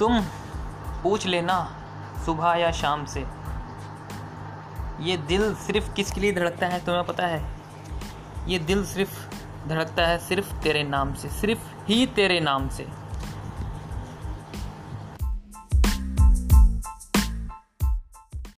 तुम हम्म। पूछ लेना सुबह या शाम से। ये दिल सिर्फ़ किसके लिए धड़कता है तुम्हें पता है? ये दिल सिर्फ़ धड़कता है सिर्फ़ तेरे नाम से सिर्फ़ ही तेरे नाम से।